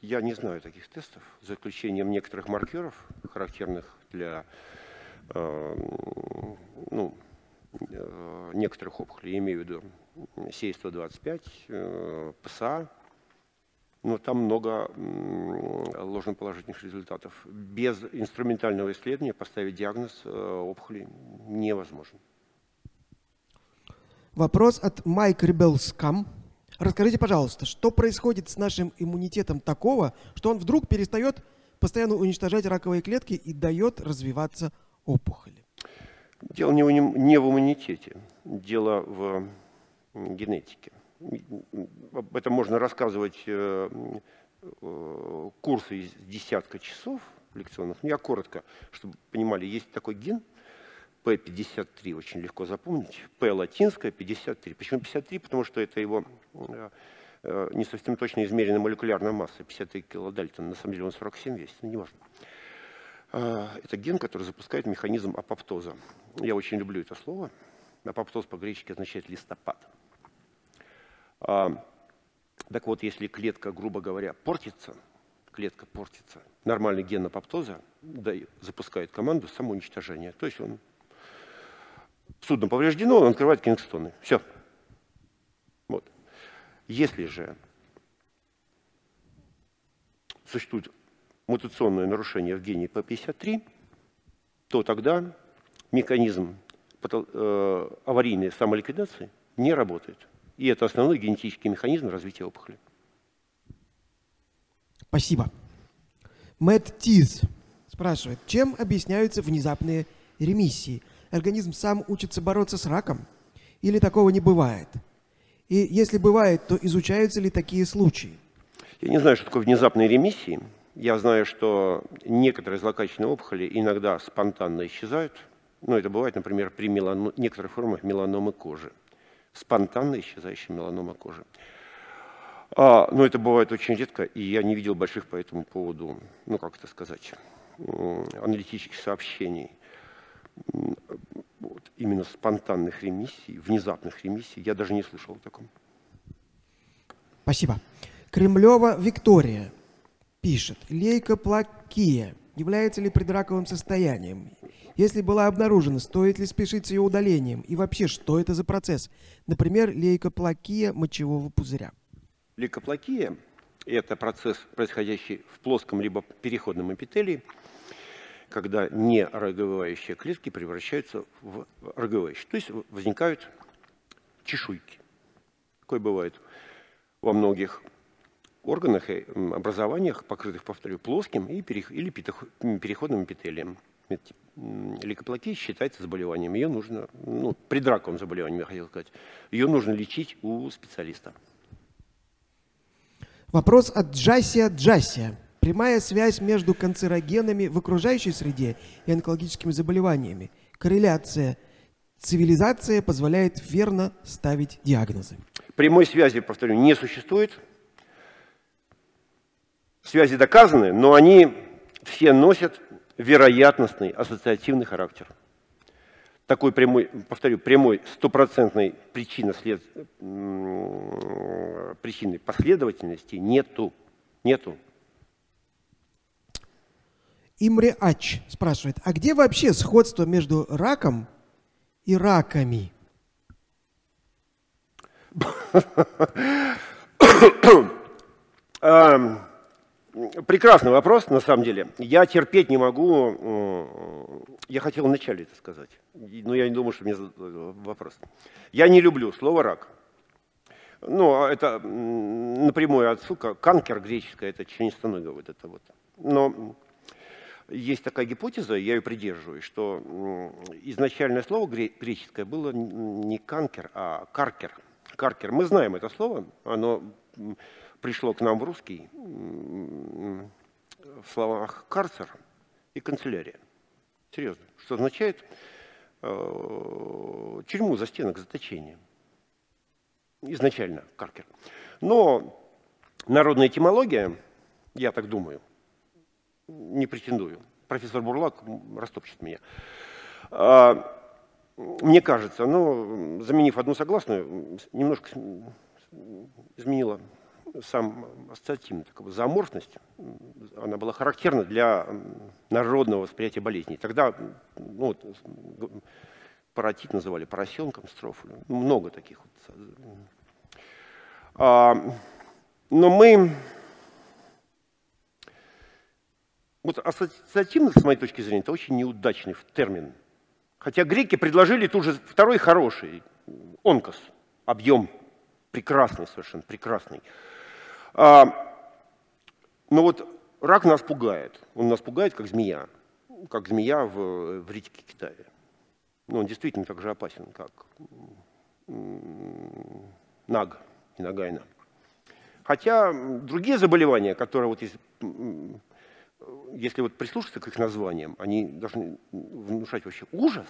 Я не знаю таких тестов, за исключением некоторых маркеров, характерных для э, ну, э, некоторых опухолей, я имею в виду СЕЙ-125, э, ПСА, но там много ложноположительных результатов. Без инструментального исследования поставить диагноз э, опухоли невозможно. Вопрос от Майк Ребелскам. Расскажите, пожалуйста, что происходит с нашим иммунитетом такого, что он вдруг перестает постоянно уничтожать раковые клетки и дает развиваться опухоли? Дело не в иммунитете, дело в генетике об этом можно рассказывать э, э, курсы из десятка часов лекционных. Но я коротко, чтобы понимали, есть такой ген P53, очень легко запомнить. P латинская, 53. Почему 53? Потому что это его э, не совсем точно измеренная молекулярная масса, 53 килодальтон. На самом деле он 47 весит, но неважно. Это ген, который запускает механизм апоптоза. Я очень люблю это слово. Апоптоз по-гречески означает листопад. А, так вот, если клетка, грубо говоря, портится, клетка портится, нормальный ген апоптоза да, запускает команду самоуничтожения. То есть он судно повреждено, он открывает кингстоны. Все. Вот. Если же существует мутационное нарушение в гене P53, то тогда механизм э, аварийной самоликвидации не работает. И это основной генетический механизм развития опухоли. Спасибо. Мэтт Тиз спрашивает, чем объясняются внезапные ремиссии? Организм сам учится бороться с раком? Или такого не бывает? И если бывает, то изучаются ли такие случаи? Я не знаю, что такое внезапные ремиссии. Я знаю, что некоторые злокачественные опухоли иногда спонтанно исчезают. Ну, это бывает, например, при мелано... некоторых формах меланомы кожи спонтанно исчезающая меланома кожи. А, но это бывает очень редко, и я не видел больших по этому поводу, ну как это сказать, аналитических сообщений. Вот, именно спонтанных ремиссий, внезапных ремиссий, я даже не слышал о таком. Спасибо. Кремлева Виктория пишет. Лейкоплакия является ли предраковым состоянием? Если была обнаружена, стоит ли спешить с ее удалением? И вообще, что это за процесс? Например, лейкоплакия мочевого пузыря. Лейкоплакия – это процесс, происходящий в плоском либо переходном эпителии, когда не клетки превращаются в роговывающие. То есть возникают чешуйки. Такое бывает во многих органах и образованиях, покрытых, повторю, плоским или переходным эпителием лейкоплакия считается заболеванием. Ее нужно, ну, предраковым заболеванием, я хотел сказать, ее нужно лечить у специалиста. Вопрос от Джасия Джасия. Прямая связь между канцерогенами в окружающей среде и онкологическими заболеваниями. Корреляция. Цивилизация позволяет верно ставить диагнозы. Прямой связи, повторю, не существует. Связи доказаны, но они все носят вероятностный ассоциативный характер. Такой прямой, повторю, прямой стопроцентной причины, след, причины последовательности нету. Нету. Имре Ач спрашивает, а где вообще сходство между раком и раками? Прекрасный вопрос, на самом деле. Я терпеть не могу. Я хотел вначале это сказать, но я не думаю, что мне вопрос. Я не люблю слово рак. Ну, а это напрямую отсылка. Канкер греческое, это членистоногое вот это вот. Но есть такая гипотеза, я ее придерживаюсь, что изначальное слово греческое было не канкер, а каркер. Каркер. Мы знаем это слово, оно пришло к нам в русский в словах карцер и канцелярия. Серьезно. Что означает э, тюрьму, за стенок, заточение. Изначально каркер. Но народная этимология, я так думаю, не претендую. Профессор Бурлак растопчет меня. А, мне кажется, ну, заменив одну согласную, немножко изменила сам ассоциативная такая зооморфность, она была характерна для народного восприятия болезней. Тогда ну, вот, паротит называли поросенком, строфы, много таких вот. А, но мы вот ассоциативность, с моей точки зрения, это очень неудачный термин. Хотя греки предложили тут же второй хороший, онкос, объем, прекрасный совершенно, прекрасный. А, но вот рак нас пугает. Он нас пугает, как змея. Как змея в, в ритике Китая. Но он действительно так же опасен, как наг и нагайна. Хотя другие заболевания, которые вот есть, если вот прислушаться к их названиям, они должны внушать вообще ужас,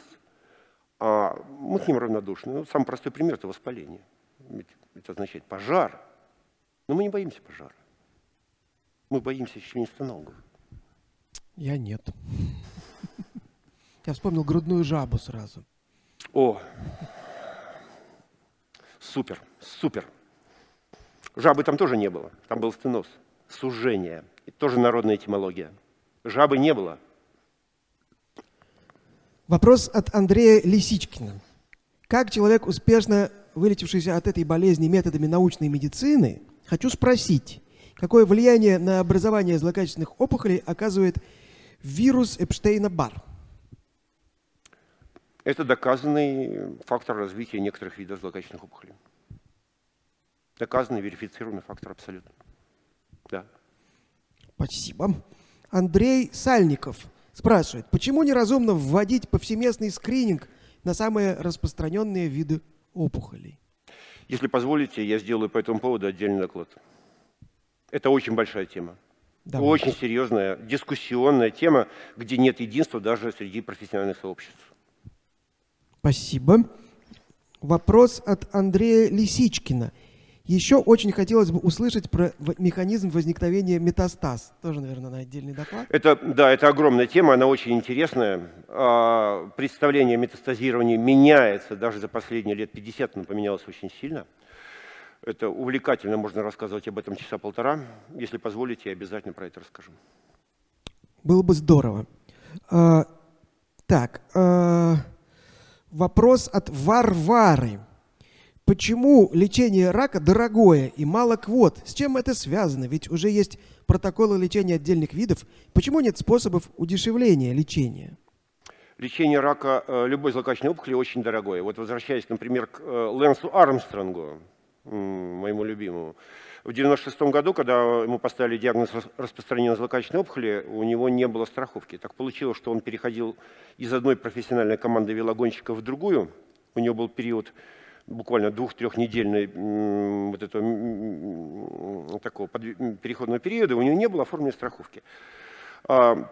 а мы к ним равнодушны. Ну, самый простой пример – это воспаление. Это означает пожар. Но мы не боимся пожара. Мы боимся членистоногов. Я нет. Я вспомнил грудную жабу сразу. О, супер, супер. Жабы там тоже не было. Там был стеноз, сужение. И тоже народная этимология. Жабы не было. Вопрос от Андрея Лисичкина. Как человек, успешно вылечившийся от этой болезни методами научной медицины, Хочу спросить, какое влияние на образование злокачественных опухолей оказывает вирус Эпштейна-Бар? Это доказанный фактор развития некоторых видов злокачественных опухолей. Доказанный, верифицированный фактор абсолютно. Да. Спасибо. Андрей Сальников спрашивает, почему неразумно вводить повсеместный скрининг на самые распространенные виды опухолей? Если позволите, я сделаю по этому поводу отдельный доклад. Это очень большая тема. Давай. Очень серьезная, дискуссионная тема, где нет единства даже среди профессиональных сообществ. Спасибо. Вопрос от Андрея Лисичкина. Еще очень хотелось бы услышать про механизм возникновения метастаз. Тоже, наверное, на отдельный доклад. Это, да, это огромная тема, она очень интересная. А, представление о метастазировании меняется даже за последние лет 50, оно поменялось очень сильно. Это увлекательно, можно рассказывать об этом часа полтора. Если позволите, я обязательно про это расскажу. Было бы здорово. А, так, а, вопрос от Варвары. Почему лечение рака дорогое и мало квот? С чем это связано? Ведь уже есть протоколы лечения отдельных видов. Почему нет способов удешевления лечения? Лечение рака э, любой злокачественной опухоли очень дорогое. Вот возвращаясь, например, к э, Лэнсу Армстронгу, моему любимому. В 96 году, когда ему поставили диагноз распространения злокачественной опухоли, у него не было страховки. Так получилось, что он переходил из одной профессиональной команды велогонщиков в другую. У него был период буквально двух-трехнедельной вот этого такого переходного периода у него не было оформленной страховки. А,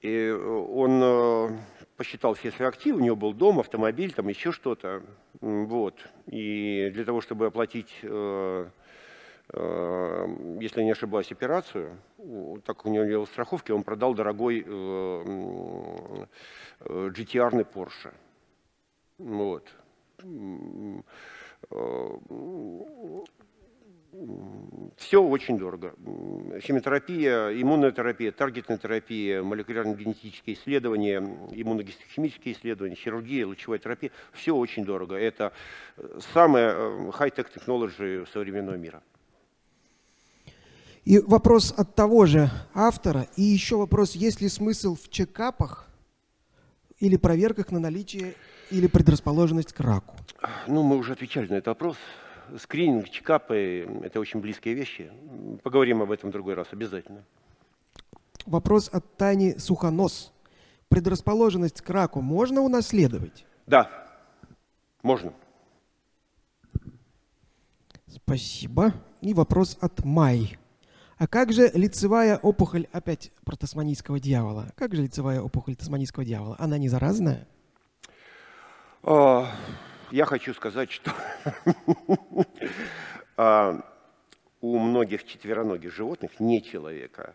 и он э, посчитал все свои активы, у него был дом, автомобиль, там еще что-то. Вот. И для того, чтобы оплатить, э, э, если не ошибаюсь, операцию, так у него не было страховки, он продал дорогой GTR-ный Porsche. Вот все очень дорого. Химиотерапия, иммунотерапия, таргетная терапия, молекулярно-генетические исследования, иммуногистохимические исследования, хирургия, лучевая терапия, все очень дорого. Это э, самая э, high-tech технология современного мира. И вопрос от того же автора. И еще вопрос, есть ли смысл в чекапах или проверках на наличие или предрасположенность к раку? Ну, мы уже отвечали на этот вопрос скрининг, чекапы – это очень близкие вещи. Поговорим об этом в другой раз обязательно. Вопрос от Тани Сухонос. Предрасположенность к раку можно унаследовать? Да, можно. Спасибо. И вопрос от Май. А как же лицевая опухоль, опять про тасманийского дьявола, как же лицевая опухоль тасманийского дьявола? Она не заразная? А, я хочу сказать, что а, у многих четвероногих животных, не человека,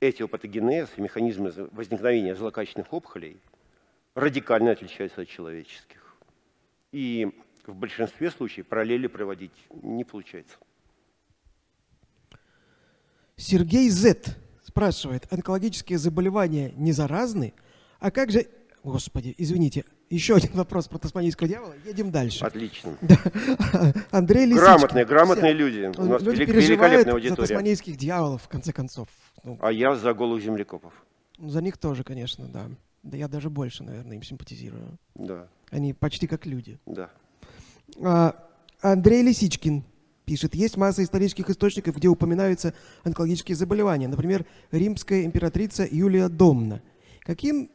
этиопатогенез и механизмы возникновения злокачественных опухолей радикально отличаются от человеческих. И в большинстве случаев параллели проводить не получается. Сергей З. спрашивает, онкологические заболевания не заразны? А как же, господи, извините, еще один вопрос про тасманийского дьявола. Едем дальше. Отлично. Да. Андрей Лисичкин. Грамотные, грамотные Все. люди. У нас люди великолепная аудитория. за тасманийских дьяволов, в конце концов. Ну, а я за голых землекопов. Ну, за них тоже, конечно, да. Да я даже больше, наверное, им симпатизирую. Да. Они почти как люди. Да. А, Андрей Лисичкин пишет, есть масса исторических источников, где упоминаются онкологические заболевания. Например, римская императрица Юлия Домна. Каким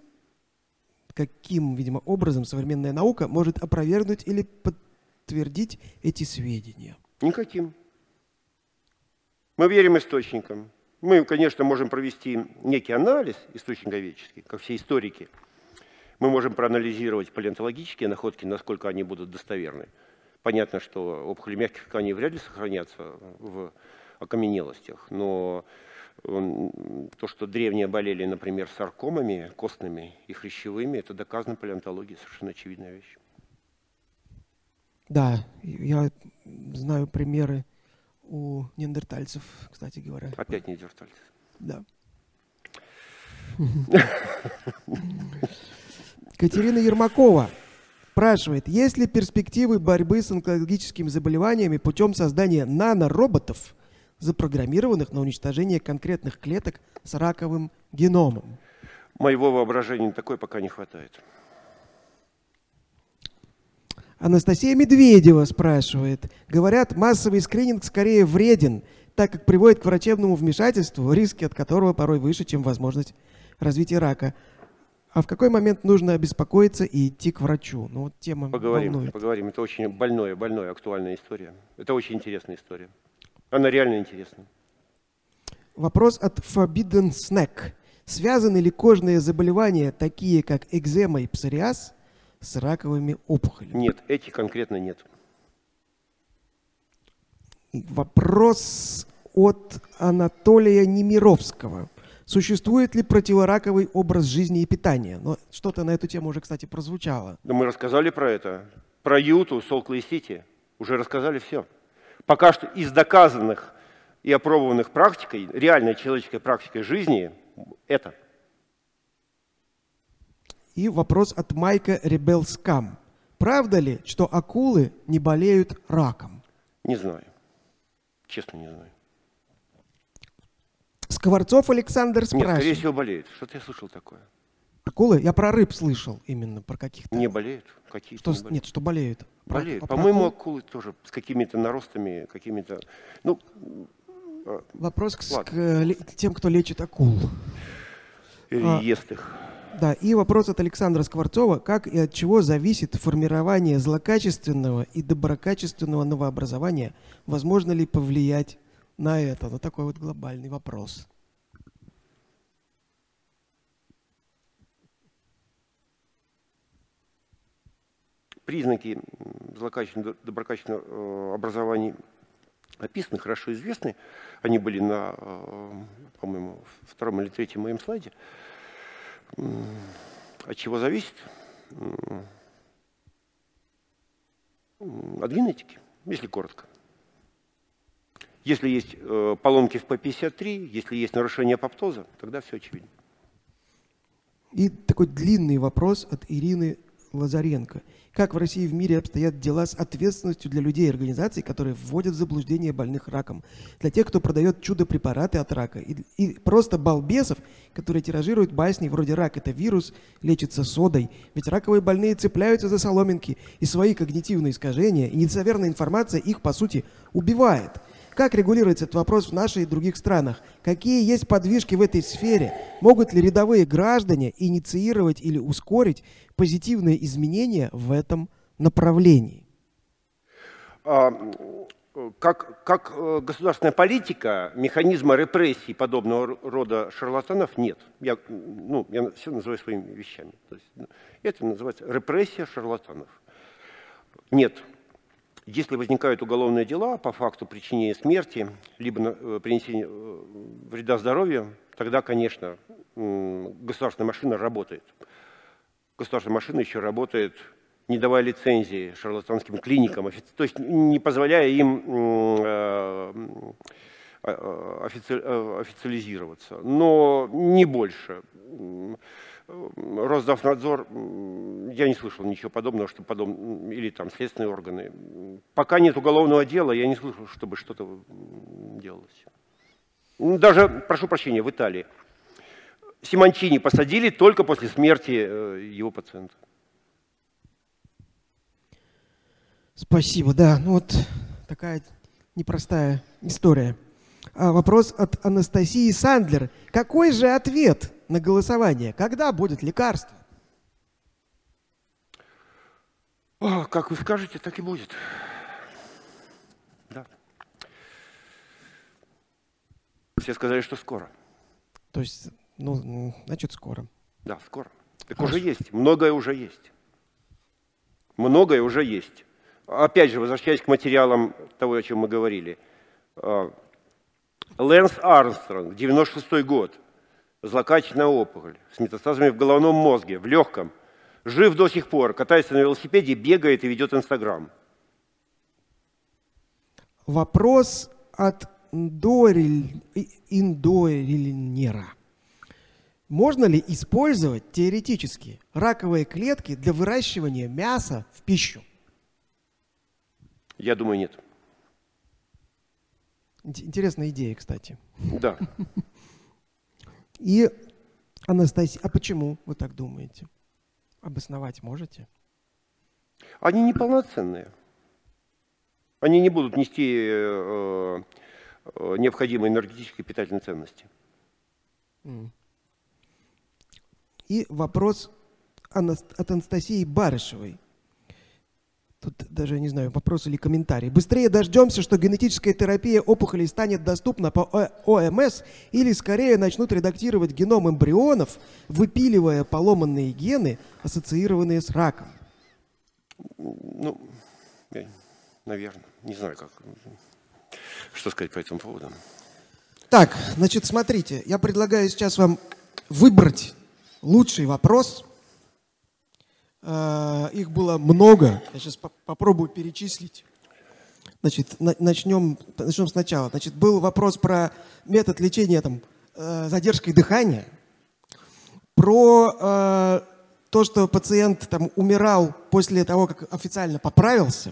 каким, видимо, образом современная наука может опровергнуть или подтвердить эти сведения? Никаким. Мы верим источникам. Мы, конечно, можем провести некий анализ источниковедческий, как все историки. Мы можем проанализировать палеонтологические находки, насколько они будут достоверны. Понятно, что опухоли мягких тканей вряд ли сохранятся в окаменелостях, но то, что древние болели, например, саркомами костными и хрящевыми, это доказано палеонтологией, совершенно очевидная вещь. Да, я знаю примеры у неандертальцев, кстати говоря. Опять неандертальцы. Да. Катерина Ермакова спрашивает, есть ли перспективы борьбы с онкологическими заболеваниями путем создания нанороботов – запрограммированных на уничтожение конкретных клеток с раковым геномом. Моего воображения такой пока не хватает. Анастасия Медведева спрашивает. Говорят, массовый скрининг скорее вреден, так как приводит к врачебному вмешательству, риски от которого порой выше, чем возможность развития рака. А в какой момент нужно обеспокоиться и идти к врачу? Ну вот тема поговорим, волнует. Поговорим. Это очень больная, больная, актуальная история. Это очень интересная история. Она реально интересна. Вопрос от Forbidden Snack. Связаны ли кожные заболевания, такие как экзема и псориаз, с раковыми опухолями? Нет, эти конкретно нет. Вопрос от Анатолия Немировского. Существует ли противораковый образ жизни и питания? Но что-то на эту тему уже, кстати, прозвучало. Да мы рассказали про это. Про Юту, Солклей-Сити. Уже рассказали все. Пока что из доказанных и опробованных практикой, реальной человеческой практикой жизни, это. И вопрос от Майка Ребелскам. Правда ли, что акулы не болеют раком? Не знаю. Честно не знаю. Скворцов Александр спрашивает. Нет, скорее всего, болеют. Что-то я слышал такое. Акулы? Я про рыб слышал именно, про каких-то. Не болеют? Какие-то что, не Нет, что болеют. Болеют. А По-моему, акулы тоже с какими-то наростами, какими-то... Ну, а, Вопрос к, к тем, кто лечит акул. Или а, ест их. Да, и вопрос от Александра Скворцова. Как и от чего зависит формирование злокачественного и доброкачественного новообразования? Возможно ли повлиять на это? Вот такой вот глобальный вопрос. Признаки злокачественного, доброкачественного э, образования описаны, хорошо известны. Они были на, э, по-моему, втором или третьем моем слайде. От чего зависит? От генетики, если коротко. Если есть э, поломки в P53, если есть нарушение апоптоза, тогда все очевидно. И такой длинный вопрос от Ирины Лазаренко. Как в России и в мире обстоят дела с ответственностью для людей и организаций, которые вводят в заблуждение больных раком? Для тех, кто продает чудо-препараты от рака. И, и просто балбесов, которые тиражируют басни вроде «рак – это вирус, лечится содой». Ведь раковые больные цепляются за соломинки, и свои когнитивные искажения, и недостоверная информация их, по сути, убивает – как регулируется этот вопрос в нашей и других странах? Какие есть подвижки в этой сфере? Могут ли рядовые граждане инициировать или ускорить позитивные изменения в этом направлении? А, как, как э, государственная политика, механизма репрессий подобного рода шарлатанов нет. Я, ну, я все называю своими вещами. То есть, ну, это называется репрессия шарлатанов. Нет, если возникают уголовные дела по факту причинения смерти, либо э, принесения э, вреда здоровью, тогда, конечно, государственная машина работает. Государственная машина еще работает, не давая лицензии шарлатанским клиникам, то есть не позволяя им э, официализироваться, но не больше. Росздравнадзор, я не слышал ничего подобного, что подобное, или там следственные органы. Пока нет уголовного дела, я не слышал, чтобы что-то делалось. Даже, прошу прощения, в Италии. Симончини посадили только после смерти э, его пациента. Спасибо, да. Ну вот такая непростая история. А вопрос от Анастасии Сандлер. Какой же ответ на голосование? Когда будет лекарство? О, как вы скажете, так и будет. Да. Все сказали, что скоро. То есть, ну, значит, скоро. Да, скоро. Так Хорошо. уже есть. Многое уже есть. Многое уже есть. Опять же, возвращаясь к материалам того, о чем мы говорили. А, Лэнс Армстронг, 96 год, злокачественная опухоль с метастазами в головном мозге, в легком, жив до сих пор, катается на велосипеде, бегает и ведет Инстаграм. Вопрос от Индориль... Индорильнера. Можно ли использовать теоретически раковые клетки для выращивания мяса в пищу? Я думаю, нет. Интересная идея, кстати. Да. И, Анастасия, а почему вы так думаете? Обосновать можете? Они неполноценные. Они не будут нести э, э, необходимой энергетической питательной ценности. И вопрос от Анастасии Барышевой. Тут даже, не знаю, вопрос или комментарий. Быстрее дождемся, что генетическая терапия опухолей станет доступна по ОМС, или скорее начнут редактировать геном эмбрионов, выпиливая поломанные гены, ассоциированные с раком. Ну, наверное, не знаю, как, что сказать по этому поводу. Так, значит, смотрите, я предлагаю сейчас вам выбрать лучший вопрос – их было много. Я сейчас попробую перечислить. Значит, начнем, начнем сначала. Значит, был вопрос про метод лечения там, э, задержкой дыхания, про э, то, что пациент там умирал после того, как официально поправился.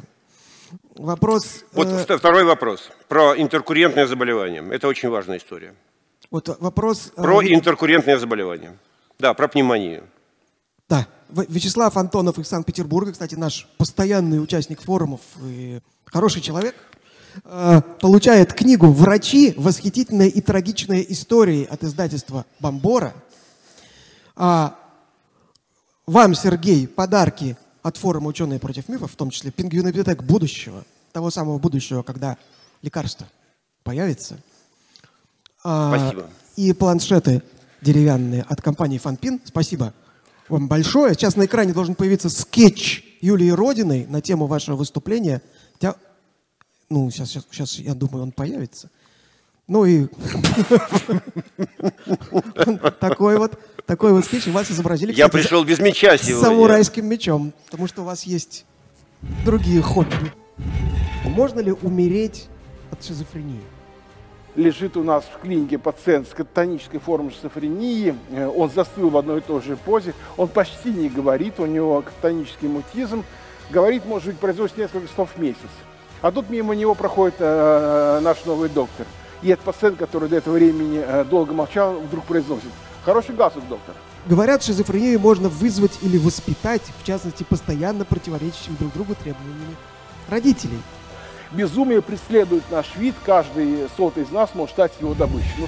Вопрос. Вот э, второй вопрос про интеркуррентное заболевание. Это очень важная история. Вот вопрос. Про э, интеркуррентное заболевание. Да, про пневмонию. Да. Вячеслав Антонов из Санкт-Петербурга, кстати, наш постоянный участник форумов и хороший человек, э, получает книгу «Врачи. Восхитительные и трагичные истории» от издательства «Бомбора». А, вам, Сергей, подарки от форума «Ученые против мифов», в том числе пингвинобиотек будущего, того самого будущего, когда лекарство появится. А, Спасибо. И планшеты деревянные от компании «Фанпин». Спасибо вам большое. Сейчас на экране должен появиться скетч Юлии Родиной на тему вашего выступления. Тя- Ну, сейчас, сейчас, сейчас, я думаю, он появится. Ну и такой вот, такой вот скетч. Вас изобразили, Я пришел без меча с сегодня. самурайским мечом, потому что у вас есть другие хобби. Можно ли умереть от шизофрении? Лежит у нас в клинике пациент с кататонической формой шизофрении. Э, Он застыл в одной и той же позе. Он почти не говорит, у него кататонический мутизм. Говорит, может быть, произносит несколько слов в месяц. А тут мимо него проходит э, наш новый доктор. И этот пациент, который до этого времени э, долго молчал, вдруг произносит. Хороший галстук, доктор. Говорят, шизофрению можно вызвать или воспитать, в частности, постоянно противоречащим друг другу требованиями родителей. Безумие преследует наш вид, каждый сотый из нас может стать его добычей. Ну,